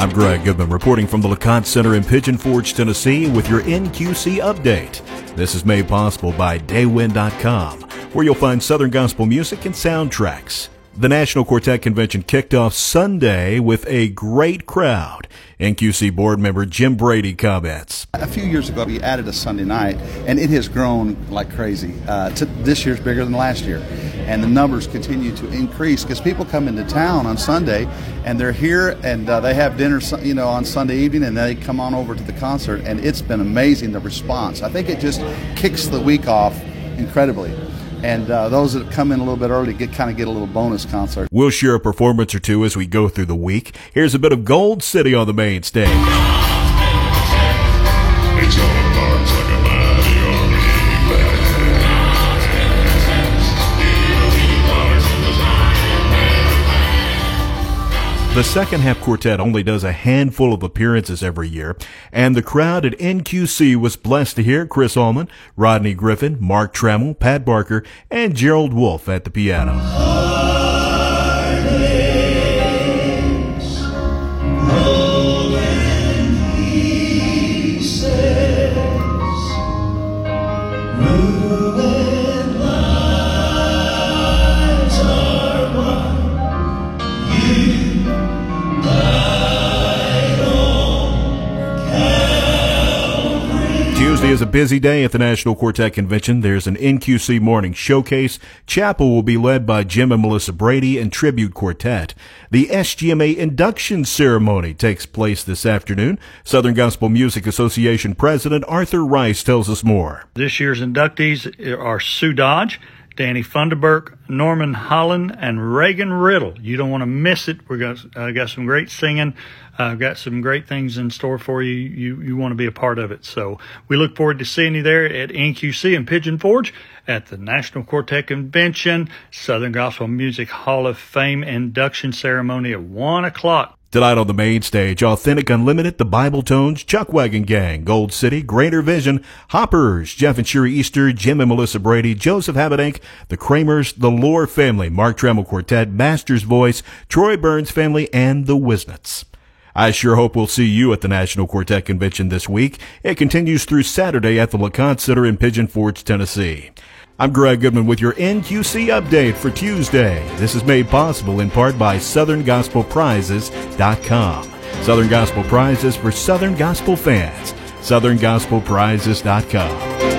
I'm Greg Goodman reporting from the LeConte Center in Pigeon Forge, Tennessee with your NQC update. This is made possible by Daywind.com, where you'll find Southern gospel music and soundtracks. The National Quartet Convention kicked off Sunday with a great crowd. NQC board member Jim Brady comments. A few years ago, we added a Sunday night, and it has grown like crazy. Uh, to, this year's bigger than last year, and the numbers continue to increase because people come into town on Sunday, and they're here, and uh, they have dinner, you know, on Sunday evening, and they come on over to the concert, and it's been amazing the response. I think it just kicks the week off incredibly and uh, those that come in a little bit early get kind of get a little bonus concert. We'll share a performance or two as we go through the week. Here's a bit of Gold City on the main stage. The second half quartet only does a handful of appearances every year, and the crowd at NQC was blessed to hear Chris Allman, Rodney Griffin, Mark Trammell, Pat Barker, and Gerald Wolfe at the piano. Tuesday is a busy day at the National Quartet Convention. There's an NQC morning showcase. Chapel will be led by Jim and Melissa Brady and Tribute Quartet. The SGMA induction ceremony takes place this afternoon. Southern Gospel Music Association President Arthur Rice tells us more. This year's inductees are Sue Dodge, Danny Funderburk, Norman Holland, and Reagan Riddle. You don't want to miss it. We got uh, got some great singing. I've uh, got some great things in store for you. You you want to be a part of it. So we look forward to seeing you there at NQC in Pigeon Forge at the National Quartet Convention, Southern Gospel Music Hall of Fame induction ceremony at one o'clock. Tonight on the main stage, Authentic Unlimited, The Bible Tones, Chuck Wagon Gang, Gold City, Greater Vision, Hoppers, Jeff and Sheri Easter, Jim and Melissa Brady, Joseph Habedank, The Kramers, The Lore Family, Mark Trammell Quartet, Master's Voice, Troy Burns Family, and The Whisnants. I sure hope we'll see you at the National Quartet Convention this week. It continues through Saturday at the LeConte Center in Pigeon Forge, Tennessee. I'm Greg Goodman with your NQC update for Tuesday. This is made possible in part by SouthernGospelPrizes.com. Southern Gospel Prizes for Southern Gospel fans. SouthernGospelPrizes.com.